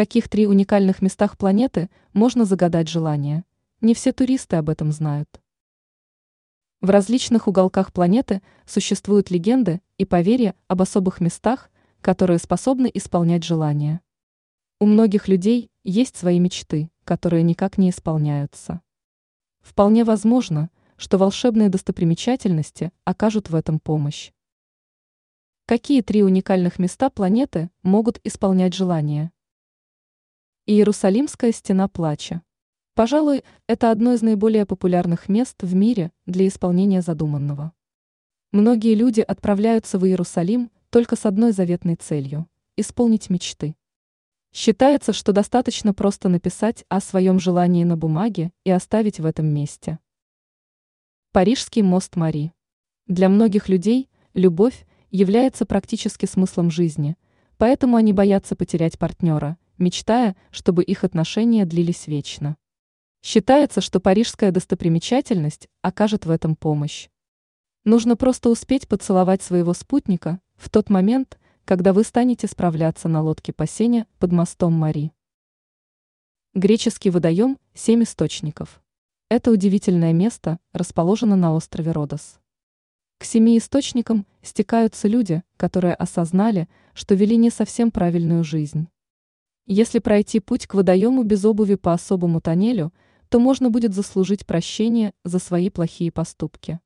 каких три уникальных местах планеты можно загадать желание? Не все туристы об этом знают. В различных уголках планеты существуют легенды и поверья об особых местах, которые способны исполнять желания. У многих людей есть свои мечты, которые никак не исполняются. Вполне возможно, что волшебные достопримечательности окажут в этом помощь. Какие три уникальных места планеты могут исполнять желания? Иерусалимская стена плача. Пожалуй, это одно из наиболее популярных мест в мире для исполнения задуманного. Многие люди отправляются в Иерусалим только с одной заветной целью – исполнить мечты. Считается, что достаточно просто написать о своем желании на бумаге и оставить в этом месте. Парижский мост Мари. Для многих людей любовь является практически смыслом жизни, поэтому они боятся потерять партнера, мечтая, чтобы их отношения длились вечно. Считается, что парижская достопримечательность окажет в этом помощь. Нужно просто успеть поцеловать своего спутника в тот момент, когда вы станете справляться на лодке по сене под мостом Мари. Греческий водоем «Семь источников». Это удивительное место расположено на острове Родос. К семи источникам стекаются люди, которые осознали, что вели не совсем правильную жизнь. Если пройти путь к водоему без обуви по особому тоннелю, то можно будет заслужить прощение за свои плохие поступки.